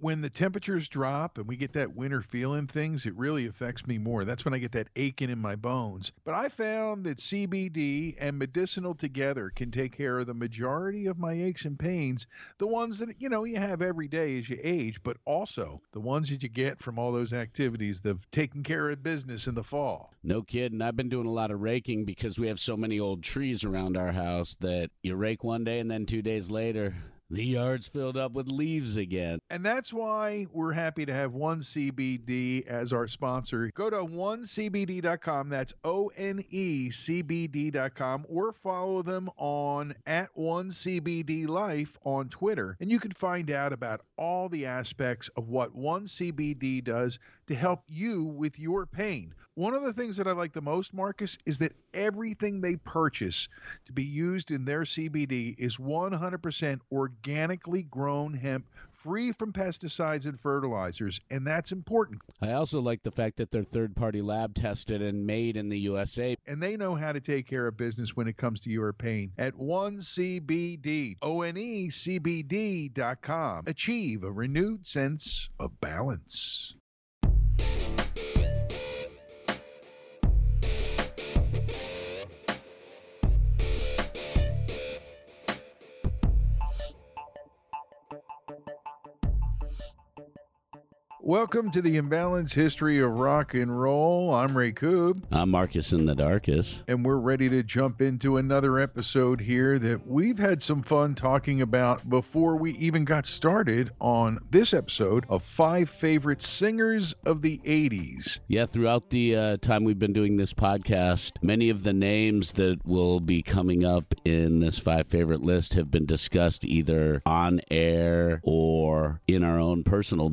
when the temperatures drop and we get that winter feeling things, it really affects me more. That's when I get that aching in my bones. But I found that CBD and medicinal together can take care of the majority of my aches and pains, the ones that, you know, you have every day as you age, but also the ones that you get from all those activities of taking care of business in the fall. No kidding. I've been doing a lot of raking because we have so many old trees around our house that you rake one day and then 2 days later the yard's filled up with leaves again. And that's why we're happy to have One CBD as our sponsor. Go to onecbd.com. That's O N E C B D.com or follow them on at One CBD Life on Twitter. And you can find out about all the aspects of what One CBD does to help you with your pain. One of the things that I like the most, Markus, is that everything they purchase to be used in their CBD is 100% organically grown hemp, free from pesticides and fertilizers, and that's important. I also like the fact that they're third party lab tested and made in the USA. And they know how to take care of business when it comes to your pain. At 1CBD, O N E C B D.com. Achieve a renewed sense of balance. Welcome to the Imbalanced History of Rock and Roll. I'm Ray Koob. I'm Markus in the Darkest. And we're ready to jump into another episode here that we've had some fun talking about before we even got started on this episode of five favorite singers of the 80s. Yeah, throughout the uh, time we've been doing this podcast, many of the names that will be coming up in this five favorite list have been discussed either on air or in our own personal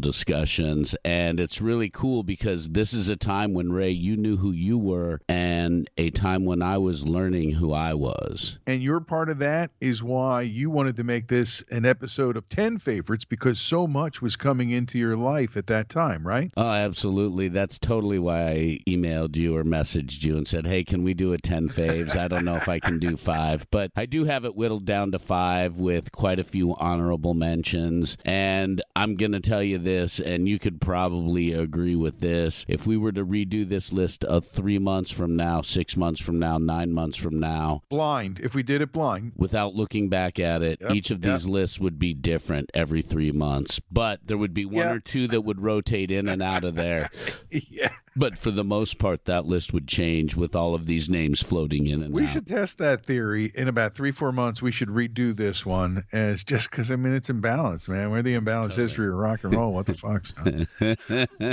and it's really cool because this is a time when Ray, you knew who you were, and a time when I was learning who I was. And your part of that is why you wanted to make this an episode of 10 favorites because so much was coming into your life at that time, right? Oh, absolutely. That's totally why I emailed you or messaged you and said, hey, can we do a 10 faves? I don't know if I can do five, but I do have it whittled down to five with quite a few honorable mentions. And I'm going to tell you this, and you can could probably agree with this. If we were to redo this list of three months from now, six months from now, nine months from now, blind, if we did it blind, without looking back at it, yep, each of these lists would be different every three months. But there would be one yep. or two that would rotate in and out of there. yeah. But for the most part, that list would change with all of these names floating in and we out. should test that theory in about three, four months. We should redo this one as just because I mean it's imbalanced, man. We're the imbalanced totally. history of rock and roll. What the fuck?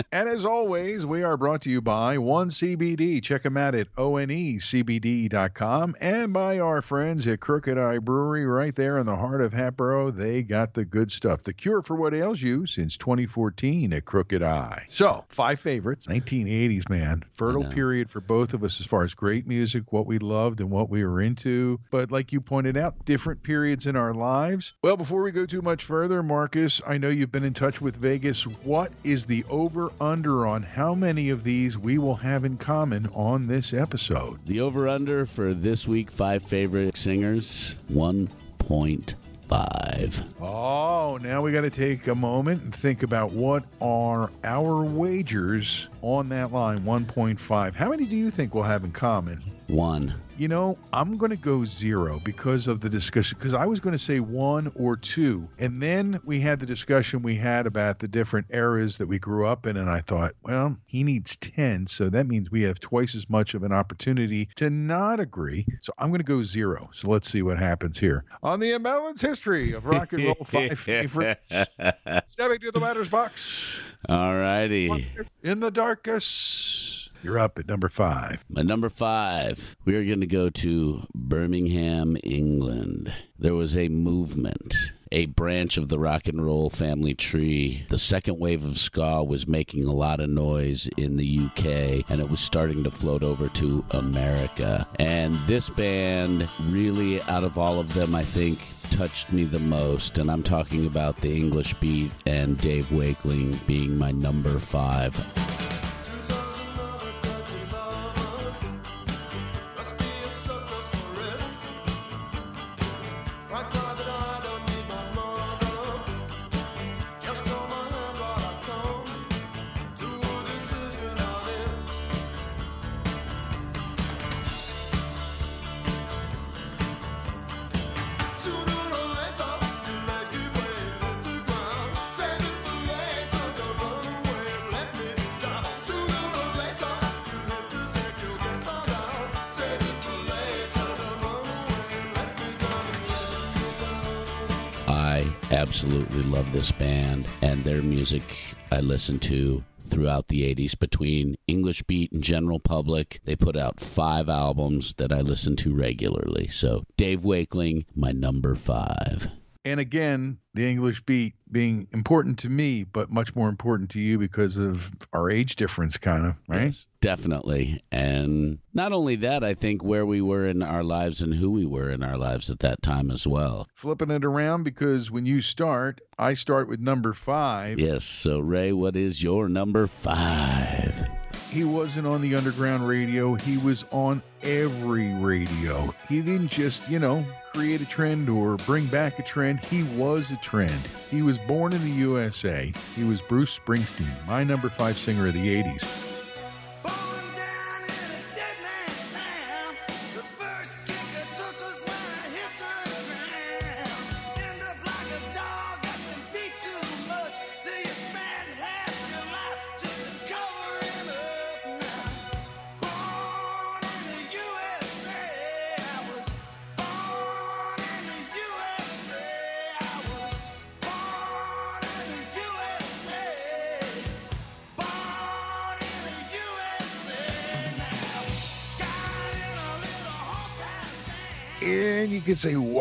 and as always, we are brought to you by One CBD. Check them out at onecbd.com and by our friends at Crooked Eye Brewery, right there in the heart of Hatboro. They got the good stuff. The cure for what ails you since 2014 at Crooked Eye. So five favorites, 1980. 80s, man. Fertile period for both of us as far as great music, what we loved and what we were into. But like you pointed out, different periods in our lives. Well, before we go too much further, Marcus, I know you've been in touch with Vegas. What is the over under on how many of these we will have in common on this episode? The over under for this week, five favorite singers, 1.5 five. Oh, now we got to take a moment and think about what are our wagers on that line 1.5. How many do you think we'll have in common? One. You know, I'm going to go zero because of the discussion. Because I was going to say one or two. And then we had the discussion we had about the different eras that we grew up in. And I thought, well, he needs 10. So that means we have twice as much of an opportunity to not agree. So I'm going to go zero. So let's see what happens here. On the Imbalanced history of rock and roll five favorites, stepping to the batter's box. All righty. In the darkest. You're up at number five. At number five, we are going to go to Birmingham, England. There was a movement a branch of the rock and roll family tree. The second wave of ska was making a lot of noise in the UK and it was starting to float over to America. And this band, really, out of all of them, I think touched me the most, and I'm talking about the English Beat and Dave Wakeling being my number five. Their music I listened to throughout the 80s between English Beat and General Public. They put out five albums that I listen to regularly. So, Dave Wakeling, my number five. And again, the English beat being important to me, but much more important to you because of our age difference, kind of, right? Yes, definitely. And not only that, I think where we were in our lives and who we were in our lives at that time as well. Flipping it around because when you start, I start with number five. Yes. So, Ray, what is your number five? He wasn't on the underground radio, he was on every radio. He didn't just, you know, create a trend or bring back a trend. He was a trend. He was born in the USA. He was Bruce Springsteen, my number five singer of the 80s.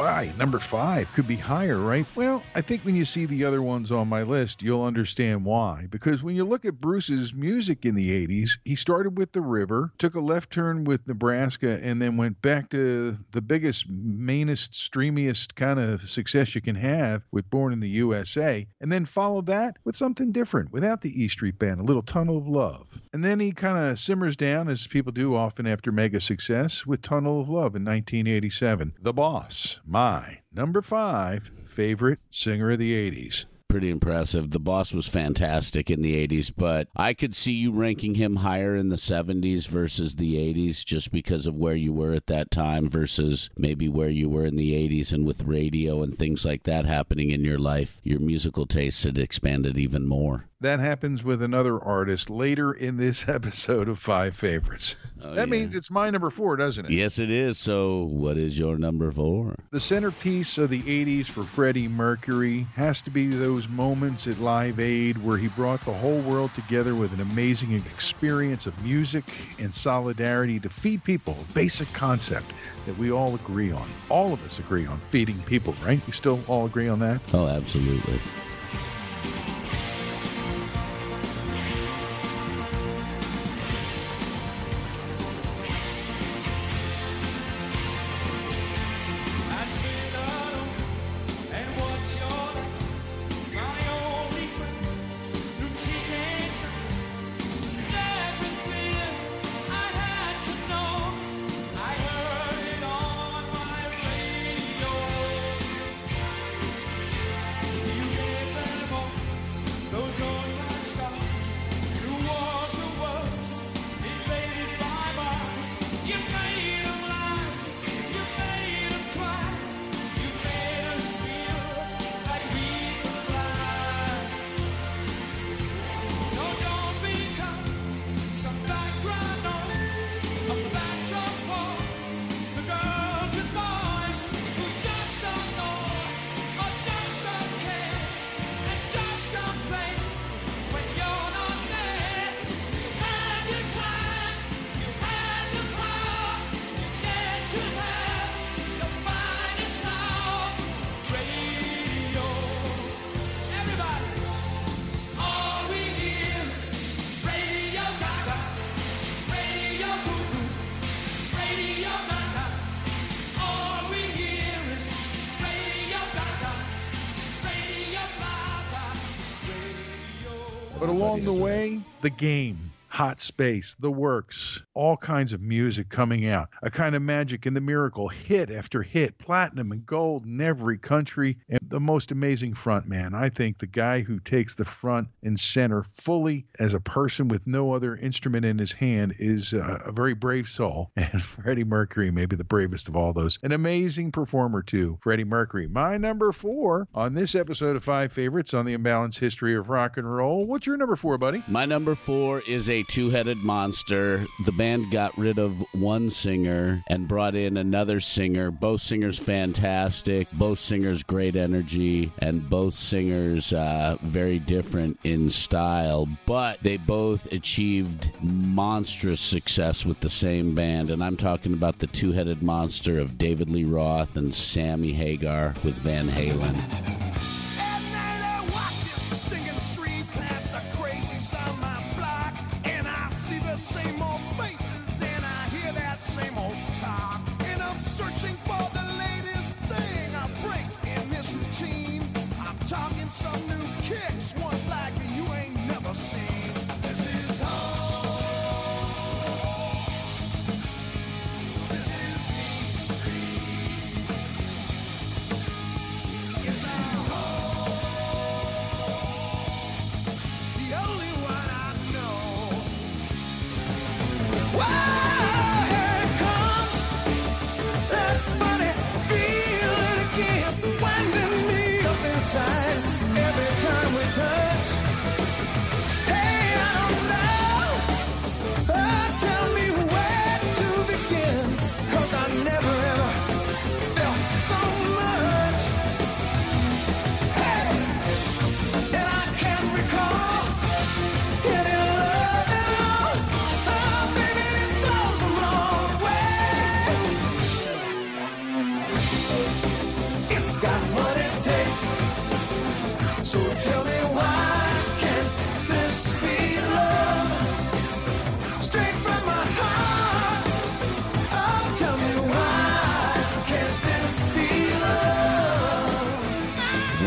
Why? Number five could be higher, right? Well, I think when you see the other ones on my list, you'll understand why. Because when you look at Bruce's music in the 80s, he started with The River, took a left turn with Nebraska, and then went back to the biggest, mainest, streamiest kind of success you can have with Born in the USA, and then followed that with something different without the E Street Band, a little Tunnel of Love. And then he kind of simmers down, as people do often after mega success, with Tunnel of Love in 1987. The Boss, my number five favorite singer of the 80s pretty impressive. The boss was fantastic in the 80s, but I could see you ranking him higher in the 70s versus the 80s just because of where you were at that time versus maybe where you were in the 80s and with radio and things like that happening in your life. Your musical tastes had expanded even more. That happens with another artist later in this episode of Five Favorites. Oh, that yeah. means it's my number four, doesn't it? Yes, it is. So, what is your number four? The centerpiece of the 80s for Freddie Mercury has to be those moments at Live Aid where he brought the whole world together with an amazing experience of music and solidarity to feed people a basic concept that we all agree on. All of us agree on feeding people, right? We still all agree on that? Oh, absolutely. Along the way, the game hot space, the works, all kinds of music coming out, a kind of magic in the miracle, hit after hit, platinum and gold in every country, and the most amazing front man. I think the guy who takes the front and center fully as a person with no other instrument in his hand is a, a very brave soul. And Freddie Mercury, maybe the bravest of all those, an amazing performer too. Freddie Mercury, my number four on this episode of Five Favorites on the Imbalanced History of Rock and Roll. What's your number four, buddy? My number four is a two headed monster. The band got rid of one singer and brought in another singer. Both singers fantastic, both singers great energy, and both singers uh, very different in style, but they both achieved monstrous success with the same band. And I'm talking about the two headed monster of David Lee Roth and Sammy Hagar with Van Halen.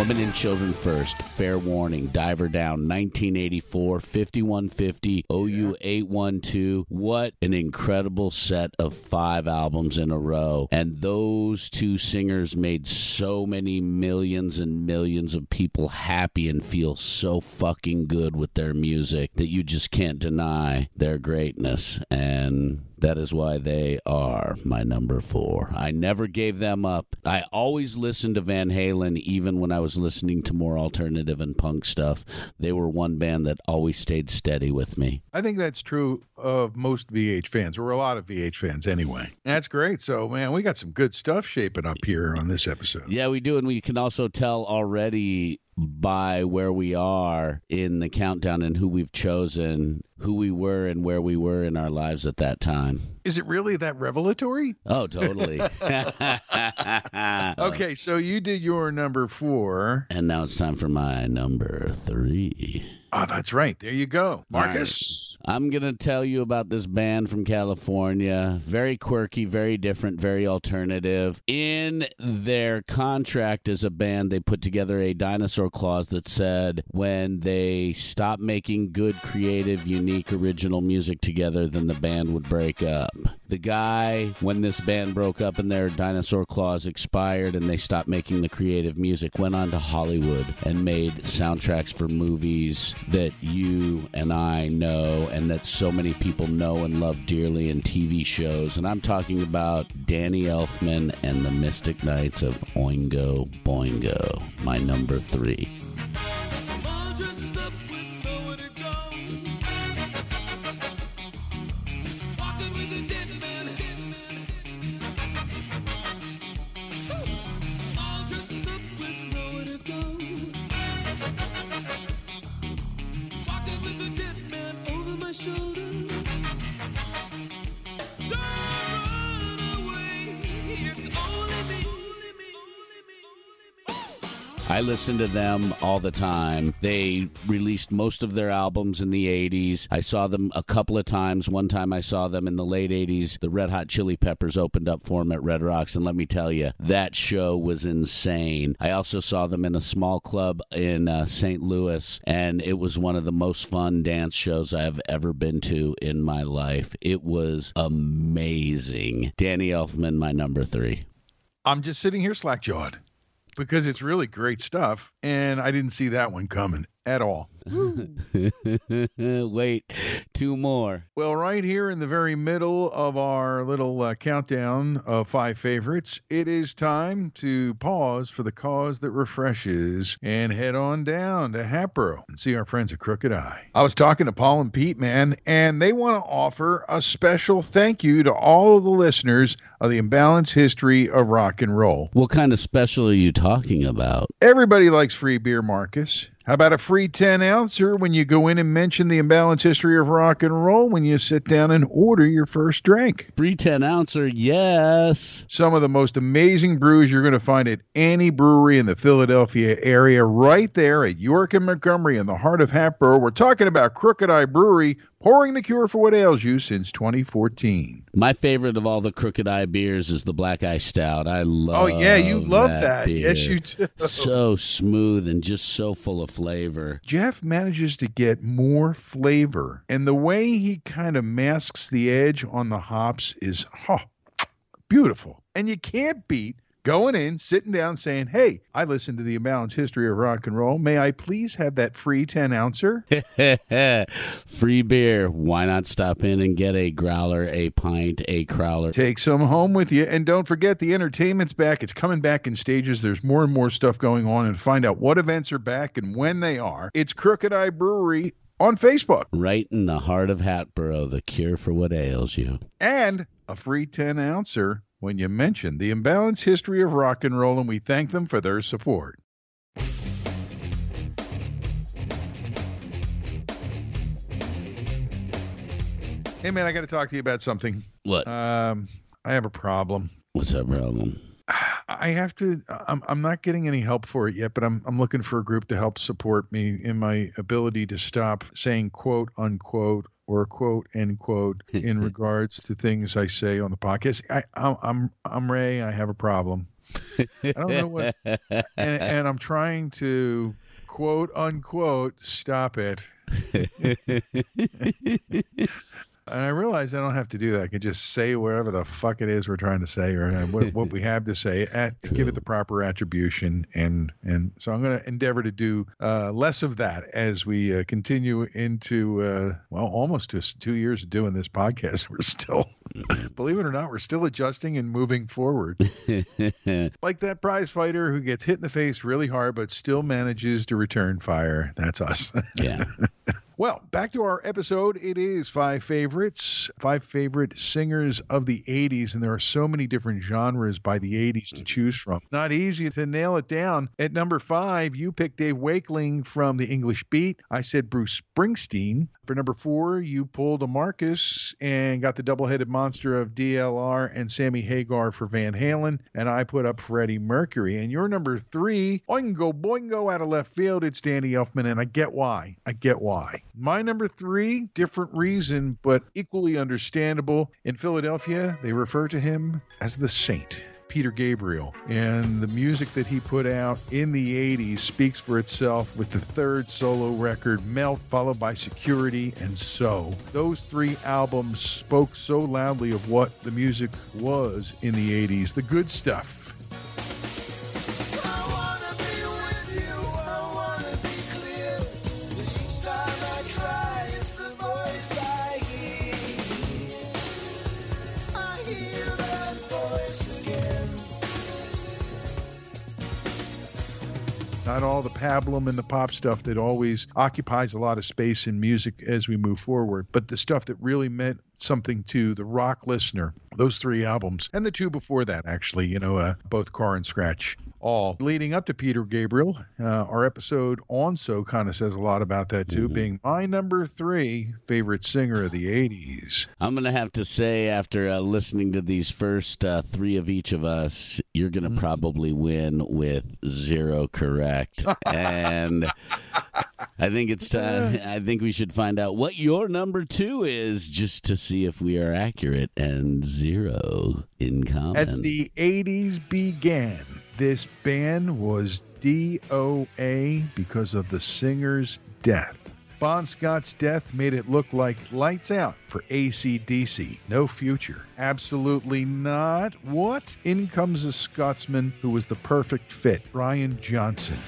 Women and Children First, Fair Warning, Diver Down, 1984, 5150, OU 812. What an incredible set of five albums in a row. And those two singers made so many millions and millions of people happy and feel so fucking good with their music that you just can't deny their greatness. And that is why they are my number four. I never gave them up. I always listened to Van Halen, even when I was listening to more alternative and punk stuff. They were one band that always stayed steady with me. I think that's true of most VH fans, or a lot of VH fans anyway. That's great. So, man, we got some good stuff shaping up here on this episode. Yeah, we do. And we can also tell already by where we are in the countdown and who we've chosen, who we were and where we were in our lives at that time. Is it really that revelatory? Oh, totally. okay, so you did your number four. And now it's time for my number three. Oh, that's right. There you go. Markus. Right. I'm going to tell you about this band from California. Very quirky, very different, very alternative. In their contract as a band, they put together a dinosaur clause that said when they stop making good, creative, unique, original music together, then the band would break up. The guy, when this band broke up and their dinosaur clause expired and they stopped making the creative music, went on to Hollywood and made soundtracks for movies that you and I know and that so many people know and love dearly in TV shows. And I'm talking about Danny Elfman and the Mystic Knights of Oingo Boingo, my number three. I listen to them all the time. They released most of their albums in the 80s. I saw them a couple of times. One time I saw them in the late 80s. The Red Hot Chili Peppers opened up for them at Red Rocks, and let me tell you, that show was insane. I also saw them in a small club in uh, St. Louis, and it was one of the most fun dance shows I've ever been to in my life. It was amazing. Danny Elfman, my number three. I'm just sitting here slack jawed because it's really great stuff, and I didn't see that one coming at all. Wait, two more. Well, right here in the very middle of our little uh, countdown of five favorites, it is time to pause for the cause that refreshes and head on down to Hatboro and see our friends at Crooked Eye. I was talking to Paul and Pete, man, and they want to offer a special thank you to all of the listeners of the imbalanced history of rock and roll. What kind of special are you talking about? Everybody likes free beer, Markus. How about a free 10 ouncer when you go in and mention the imbalanced history of rock and roll when you sit down and order your first drink? Free 10 ouncer, yes. Some of the most amazing brews you're going to find at any brewery in the Philadelphia area, right there at York and Montgomery in the heart of Hatboro. We're talking about Crooked Eye Brewery, pouring the cure for what ails you since 2014. My favorite of all the Crooked Eye beers is the Black Eye Stout. I love. Oh yeah, you love that. that. Yes, you do. So smooth and just so full of flavor. Jeff manages to get more flavor, and the way he kind of masks the edge on the hops is oh, beautiful. And you can't beat going in, sitting down, saying, Hey, I listened to the Imbalanced History of Rock and Roll. May I please have that free 10 ouncer? free beer. Why not stop in and get a growler, a pint, a crowler? Take some home with you. And don't forget, the entertainment's back. It's coming back in stages. There's more and more stuff going on. And find out what events are back and when they are. It's Crooked Eye Brewery on Facebook. Right in the heart of Hatboro, the cure for what ails you. And a free 10 ouncer when you mention the imbalanced history of rock and roll, and we thank them for their support. Hey man, I got to talk to you about something. What? Um, I have a problem. What's that problem? I have to. I'm. I'm not getting any help for it yet, but I'm. I'm looking for a group to help support me in my ability to stop saying quote unquote or quote end quote in regards to things I say on the podcast. I, I'm I'm Ray. I have a problem. I don't know what, and, and I'm trying to quote unquote stop it. and I realize I don't have to do that. I can just say whatever the fuck it is we're trying to say, or what, what we have to say, at, give it the proper attribution, and and so I'm going to endeavor to do uh, less of that as we uh, continue into uh, well, almost just two years of doing this podcast. We're still, believe it or not, we're still adjusting and moving forward. like that prize fighter who gets hit in the face really hard, but still manages to return fire. That's us. Yeah. Well, back to our episode. It is five favorites, five favorite singers of the 80s, and there are so many different genres by the 80s to choose from. Not easy to nail it down. At number five, you picked Dave Wakeling from the English Beat. I said Bruce Springsteen. For number four, you pulled a Markus and got the double headed monster of DLR and Sammy Hagar for Van Halen, and I put up Freddie Mercury. And your number three, Oingo Boingo out of left field, it's Danny Elfman, and I get why. I get why. My number three, different reason, but equally understandable. In Philadelphia, they refer to him as the Saint. Peter Gabriel. And the music that he put out in the 80s speaks for itself with the third solo record, Melt, followed by Security and So. Those three albums spoke so loudly of what the music was in the 80s, the good stuff. Not all the pablum and the pop stuff that always occupies a lot of space in music as we move forward, but the stuff that really meant something to the rock listener. Those three albums, and the two before that, actually, you know, uh, both Car and Scratch all leading up to Peter Gabriel. Uh, our episode on So kind of says a lot about that too, mm-hmm. being my number three favorite singer of the 80s. I'm going to have to say, after uh, listening to these first uh, three of each of us, you're going to mm-hmm. probably win with zero correct. and I think it's time. I think we should find out what your number two is just to see if we are accurate and zero in common. As the 80s began, this band was DOA because of the singer's death. Bon Scott's death made it look like lights out for ACDC. No future. Absolutely not. What? In comes a Scotsman who was the perfect fit, Brian Johnson.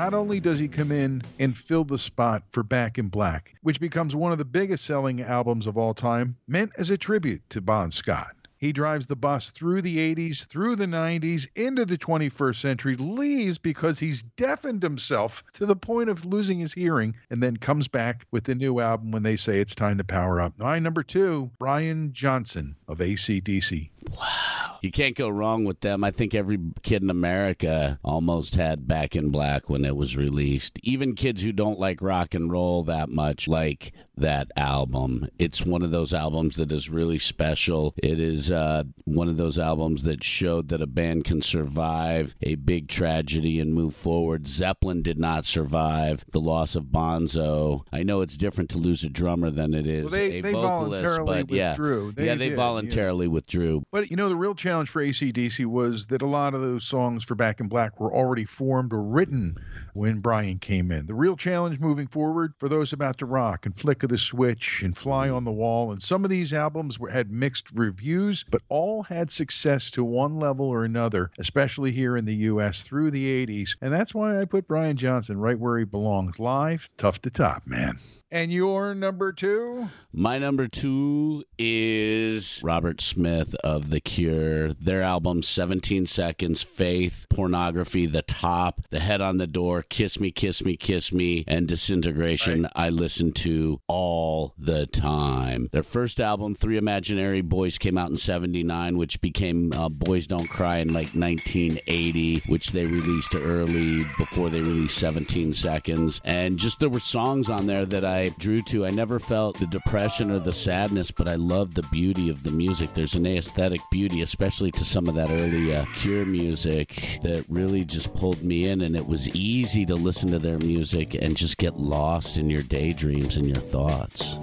Not only does he come in and fill the spot for Back in Black, which becomes one of the biggest selling albums of all time, meant as a tribute to Bon Scott. He drives the bus through the 80s, through the 90s, into the 21st century, leaves because he's deafened himself to the point of losing his hearing, and then comes back with the new album when they say it's time to power up. My number two, Brian Johnson of ACDC. Wow. You can't go wrong with them. I think every kid in America almost had Back in Black when it was released. Even kids who don't like rock and roll that much like that album. It's one of those albums that is really special. It is uh, one of those albums that showed that a band can survive a big tragedy and move forward. Zeppelin did not survive the loss of Bonzo. I know it's different to lose a drummer than it is well, they, a they vocalist, voluntarily but yeah, withdrew. They yeah, they did, voluntarily yeah. withdrew. But you know, the real challenge for ACDC was that a lot of those songs for Back in Black were already formed or written when Brian came in. The real challenge moving forward for those about to rock and flick of the Switch and Fly on the Wall. And some of these albums were, had mixed reviews, but all had success to one level or another, especially here in the U.S. through the 80s. And that's why I put Brian Johnson right where he belongs. Live, tough to top, man. And your number two? My number two is Robert Smith of The Cure. Their album, 17 Seconds, Faith, Pornography, The Top, The Head on the Door, Kiss Me, Kiss Me, Kiss Me, and Disintegration, right. I listen to all the time. Their first album, Three Imaginary Boys, came out in 79, which became uh, Boys Don't Cry in like 1980, which they released early before they released 17 Seconds. And just there were songs on there that I I drew to. I never felt the depression or the sadness, but I love the beauty of the music. There's an aesthetic beauty, especially to some of that early uh, Cure music, that really just pulled me in, and it was easy to listen to their music and just get lost in your daydreams and your thoughts.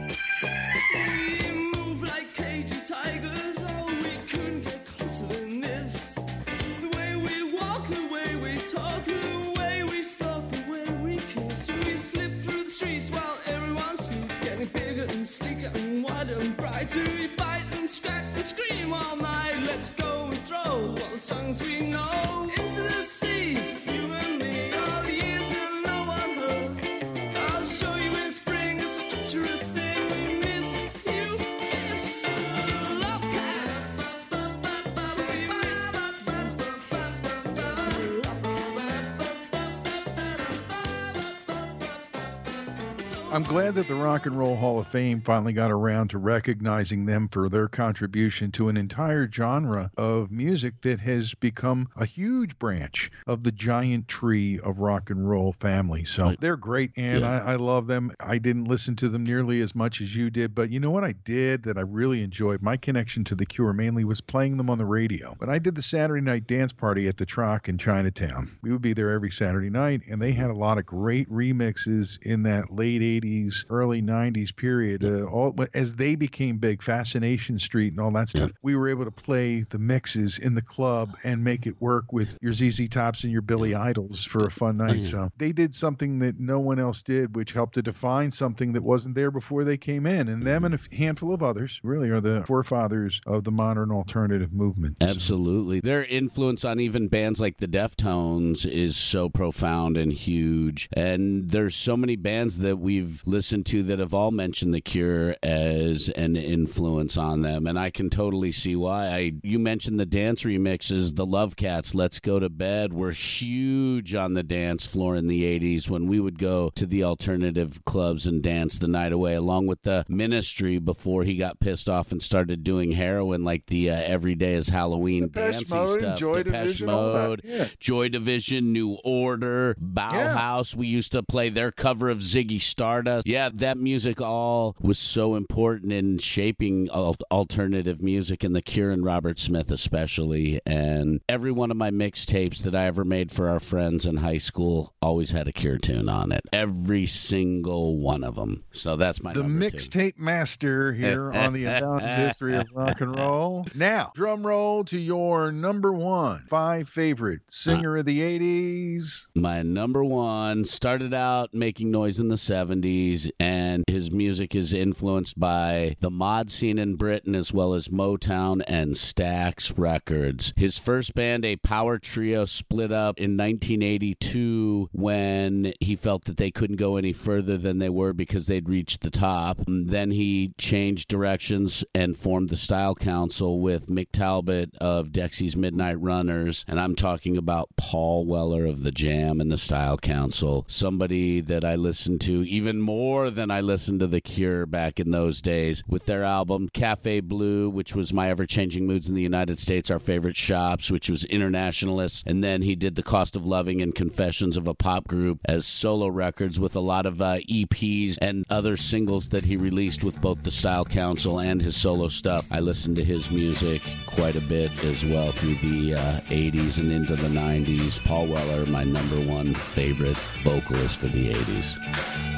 Glad that the Rock and Roll Hall of Fame finally got around to recognizing them for their contribution to an entire genre of music that has become a huge branch of the giant tree of rock and roll family. So they're great, and yeah. I, I love them. I didn't listen to them nearly as much as you did, but you know what I did that I really enjoyed? My connection to The Cure mainly was playing them on the radio. But I did the Saturday night dance party at the Troc in Chinatown. We would be there every Saturday night, and they had a lot of great remixes in that late 80s, early 90s period, uh, all as they became big, Fascination Street and all that stuff, we were able to play the mixes in the club and make it work with your ZZ Tops and your Billy Idols for a fun night. So they did something that no one else did, which helped to define something that wasn't there before they came in. And them and a handful of others really are the forefathers of the modern alternative movement. Absolutely. Their influence on even bands like the Deftones is so profound and huge. And there's so many bands that we've listened to that have all mentioned The Cure as an influence on them. And I can totally see why. I you mentioned the dance remixes, the Love Cats, Let's Go to Bed were huge on the dance floor in the 80s when we would go to the alternative clubs and dance the night away, along with the ministry before he got pissed off and started doing heroin like the uh, Every Day is Halloween Depeche Mode, stuff. Joy Depeche Division. Mode, Yeah. Joy Division, New Order, Bauhaus. We used to play their cover of Ziggy Stardust. Yeah, that music all was so important in shaping alternative music, and The Cure and Robert Smith especially. And every one of my mixtapes that I ever made for our friends in high school always had a Cure tune on it. Every single one of them. So that's my the mixtape master here on the Unbalanced History of Rock and Roll. Now, drum roll to your number one, five favorite singer of the 80s. My number one started out making noise in the 70s, and his music is influenced by the mod scene in Britain as well as Motown and Stax Records. His first band, a power trio, split up in 1982 when he felt that they couldn't go any further than they were because they'd reached the top. Then he changed directions and formed the Style Council with Mick Talbot of Dexy's Midnight Runners, and I'm talking about Paul Weller of the Jam and the Style Council, somebody that I listened to even more than I listened to The Cure back in those days with their album Café Bleu, which was My Ever Changing Moods in the United States, Our Favorite Shops, which was internationalist, and then he did The Cost of Loving and Confessions of a Pop Group as solo records with a lot of uh, EPs and other singles that he released with both the Style Council and his solo stuff. I listened to his music quite a bit as well through the uh, 80s and into the 90s. Paul Weller, my number one favorite vocalist of the 80s.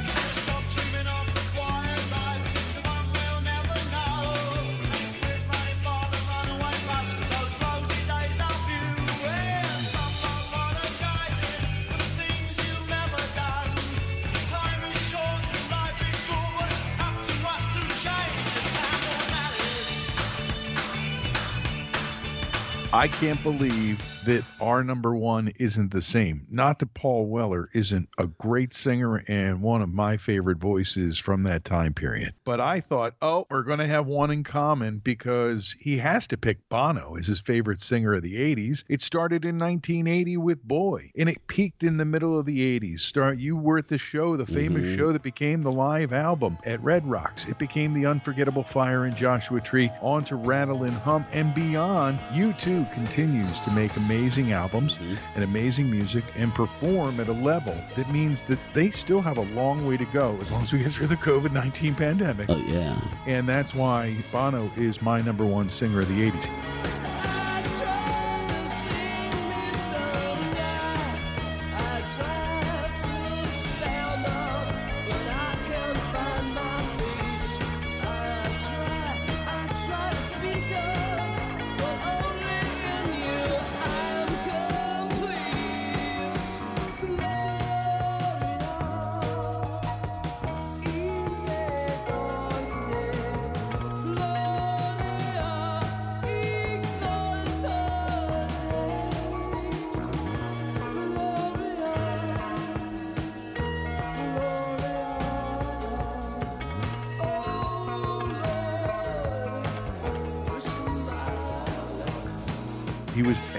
I can't believe that our number one isn't the same. Not that Paul Weller isn't a great singer and one of my favorite voices from that time period. But I thought, oh, we're going to have one in common because he has to pick Bono as his favorite singer of the 80s. It started in 1980 with Boy, and it peaked in the middle of the 80s. Start you were at the show, the famous Mhm. show that became the live album at Red Rocks. It became the unforgettable Fire in Joshua Tree, on to Rattle and Hump and beyond. U2 continues to make amazing albums Mhm. and amazing music and perform at a level that means that they still have a long way to go as long as we get through the COVID 19 pandemic. Oh, yeah. And that's why Bono is my number one singer of the 80s.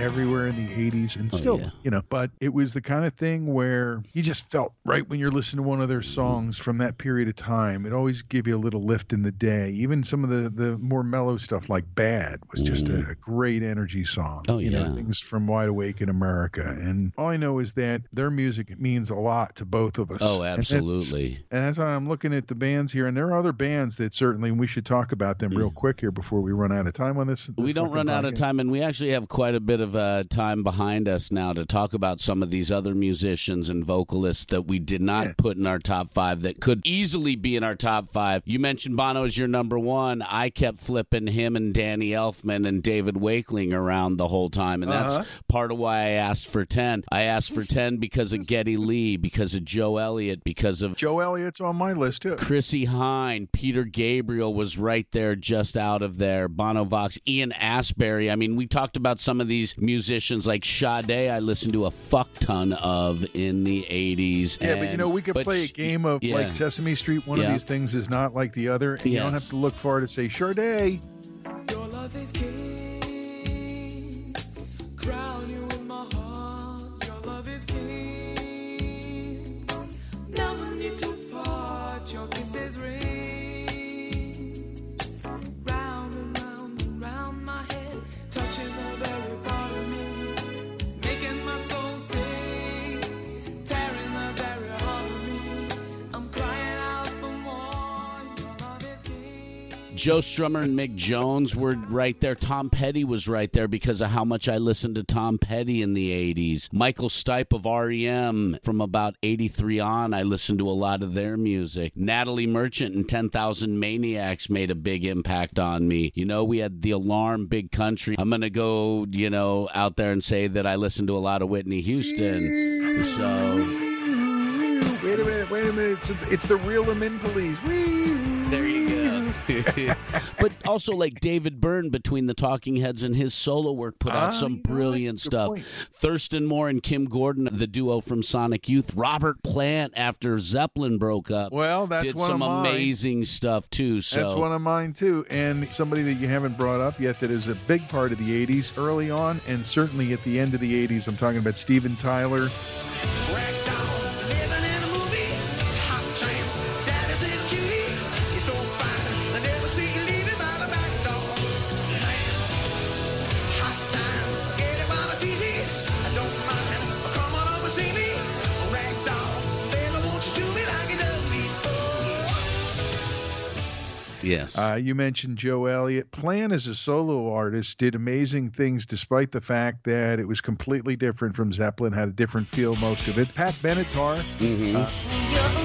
Everywhere in the 80s and Oh, still, yeah. you know, but it was the kind of thing where you just felt right when you're listening to one of their songs from that period of time. It always give you a little lift in the day. Even some of the, the more mellow stuff like Bad was just a, mm. a great energy song. Oh, You know, yeah. things from Wide Awake in America. And all I know is that their music means a lot to both of us. Oh, And that's- absolutely. and that's why I'm looking at the bands here, and there are other bands that certainly we should talk about them real mm. quick here before we run out of time on this. We don't run out of time, and we actually have quite a bit of uh, time behind us now to talk about some of these other musicians and vocalists that we did not Yeah. put in our top five that could easily be in our top five. You mentioned Bono as your number one. I kept flipping him and Danny Elfman and David Wakeling around the whole time, and that's Uh-huh. part of why I asked for 10. I asked for 10 because of Geddy Lee, because of Joe Elliott, because of Joe Elliott's on my list too. Chrissie Hynde, Peter Gabriel was right there, just out of there. Bono Vox, Ian Astbury. I mean, we talked about some of these musicians like Sade. I listened to a fuck ton of in the '80s. Yeah, but you know, we could but play a game of yeah. like Sesame Street. One Yeah. of these things is not like the other. And You don't have to look far to say Sade. Your love is king. Crown Joe Strummer and Mick Jones were right there. Tom Petty was right there because of how much I listened to Tom Petty in the 80s. Michael Stipe of REM from about 83 on, I listened to a lot of their music. Natalie Merchant and 10,000 Maniacs made a big impact on me. You know, we had The Alarm, Big Country. I'm going to go, you know, out there and say that I listened to a lot of Whitney Houston. So Wait a minute, wait a minute. It's, it's the Real Them In Police. Whee! There you go. but also like David Byrne between the Talking Heads and his solo work put out Ah, some you know, brilliant good stuff. point. Thurston Moore and Kim Gordon, the duo from Sonic Youth. Robert Plant after Zeppelin broke up. Well, that's did one some of mine. amazing stuff too. So That's one of mine too, and somebody that you haven't brought up yet that is a big part of the '80s early on, and certainly at the end of the '80s. I'm talking about Steven Tyler. Ragdoll, yes. Uh, you mentioned Joe Elliott. Plant as a solo artist did amazing things despite the fact that it was completely different from Zeppelin, had a different feel, most of it. Pat Benatar, Mhm. You're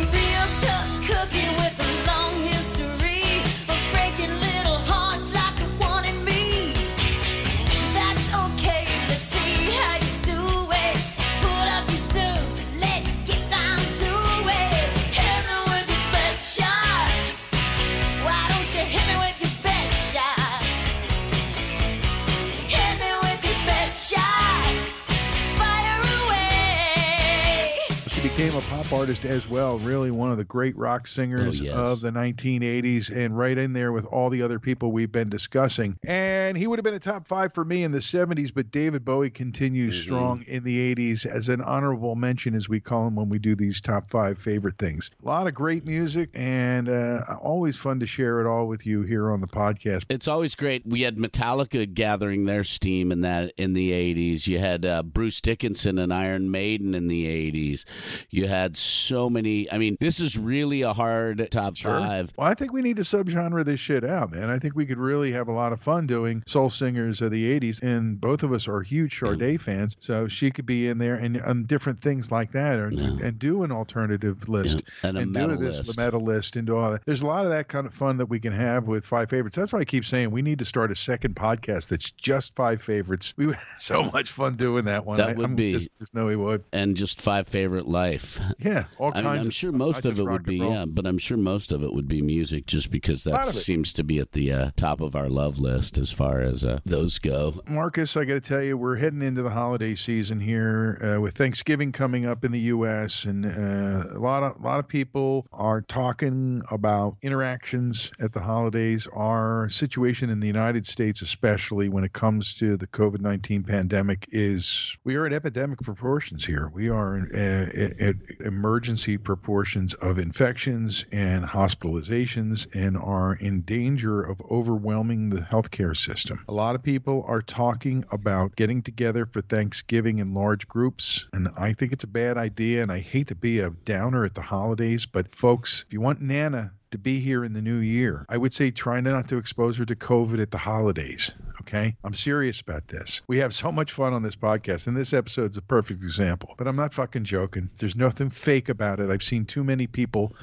pop artist as well. Really, one of the great rock singers Oh, yes. of the 1980s, and right in there with all the other people we've been discussing. And he would have been a top five for me in the 70s, but David Bowie continues Mhm. strong in the 80s as an honorable mention, as we call him when we do these top five favorite things. A lot of great music, and uh, always fun to share it all with you here on the podcast. It's always great. We had Metallica gathering their steam in that in the '80s. You had uh, Bruce Dickinson and Iron Maiden in the '80s. You had so many. I mean, this is really a hard top five. Well, I think we need to subgenre this shit out, man. I think we could really have a lot of fun doing soul singers of the 80s. And both of us are huge hmm. Sade fans. So she could be in there and, and different things like that or, Yeah. and do an alternative list. Yeah, and a do metal this list. metal list and do all that. There's a lot of that kind of fun that we can have with five favorites. That's why I keep saying we need to start a second podcast that's just five favorites. We would have so much fun doing that one. That I, would I'm be- Just, know we would. and just five favorite life. Yeah, all I kinds. mean, I'm of sure most of it would be yeah, but I'm sure most of it would be music, just because that seems to be at the uh, top of our love list as far as uh, those go. Markus, I got to tell you, we're heading into the holiday season here uh, with Thanksgiving coming up in the U.S. and uh, a lot of a lot of people are talking about interactions at the holidays. Our situation in the United States, especially when it comes to the COVID nineteen pandemic, is we are at epidemic proportions here. We are uh, at, at emergency proportions of infections and hospitalizations, and are in danger of overwhelming the healthcare system. A lot of people are talking about getting together for Thanksgiving in large groups, and I think it's a bad idea. And I hate to be a downer at the holidays, but folks, if you want Nana to be here in the new year, I would say try not to expose her to COVID at the holidays. Okay. I'm serious about this. We have so much fun on this podcast, and this episode's a perfect example. But I'm not fucking joking. There's nothing fake about it. I've seen too many people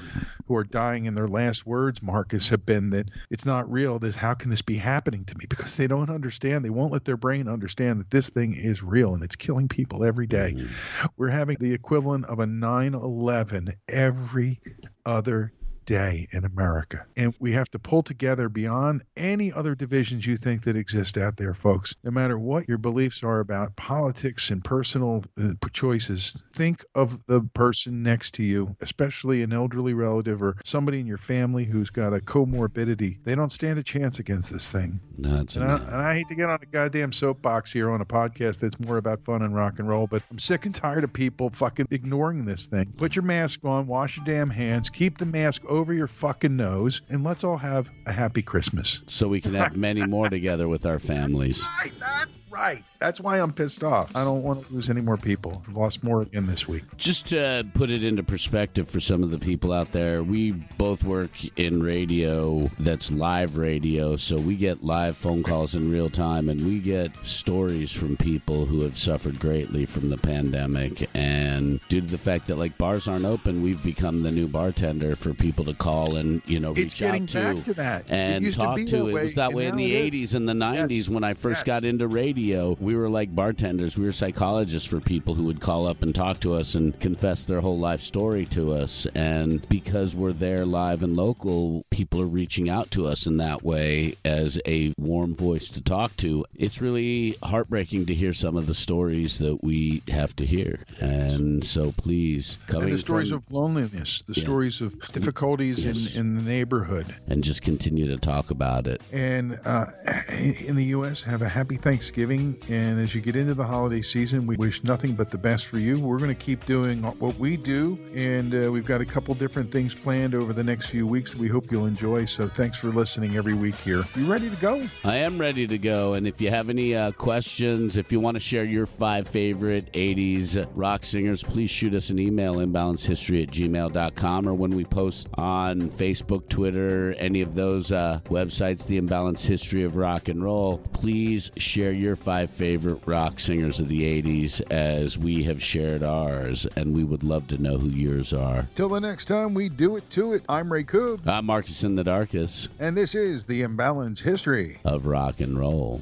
who are dying, and their last words, Markus, have been that it's not real. This how can this be happening to me? Because they don't understand. They won't let their brain understand that this thing is real and it's killing people every day. Mm. We're having the equivalent of a 9/11 every other day in America. And we have to pull together beyond any other divisions you think that exist out there, folks. No matter what your beliefs are about politics and personal uh, choices, think of the person next to you, especially an elderly relative or somebody in your family who's got a comorbidity. They don't stand a chance against this thing. That's And I, and I hate to get on a goddamn soapbox here on a podcast that's more about fun and rock and roll, but I'm sick and tired of people fucking ignoring this thing. Put your mask on, wash your damn hands, keep the mask over your fucking nose, and let's all have a happy Christmas. so we can have many more together with our families. Right, that's right. That's why I'm pissed off. I don't want to lose any more people. I've lost more again this week. Just to put it into perspective for some of the people out there, we both work in radio that's live radio, so we get live phone calls in real time and we get stories from people who have suffered greatly from the pandemic. And due to the fact that like bars aren't open, we've become the new bartender for people to call and, you know, reach It's getting out to. back to that. And to talk to. that it was that way in the 80s and the 90s Yes. when I first Yes. got into radio. We were like bartenders. We were psychologists for people who would call up and talk to us and confess their whole life story to us. And because we're there live and local, people are reaching out to us in that way as a warm voice to talk to. It's really heartbreaking to hear some of the stories that we have to hear. And so please, coming And the stories from- of loneliness, the Yeah. stories of Yes. in, in the neighborhood. and just continue to talk about it. and uh, in the U.S. have a happy Thanksgiving. And as you get into the holiday season, we wish nothing but the best for you. We're going to keep doing what we do, and uh, we've got a couple different things planned over the next few weeks that we hope you'll enjoy. So thanks for listening every week here. You ready to go? I am ready to go. And if you have any uh, questions, if you want to share your five favorite 80s rock singers, please shoot us an email, imbalancehistory at gmail.com, or when we post on Facebook, Twitter, any of those uh, websites, The Imbalance History of Rock and Roll, please share your five favorite rock singers of the 80s as we have shared ours. And we would love to know who yours are. Till the next time we do it to it, I'm Ray Coob, I'm Markus in the Darkest and this is the Imbalance History. of Rock and Roll.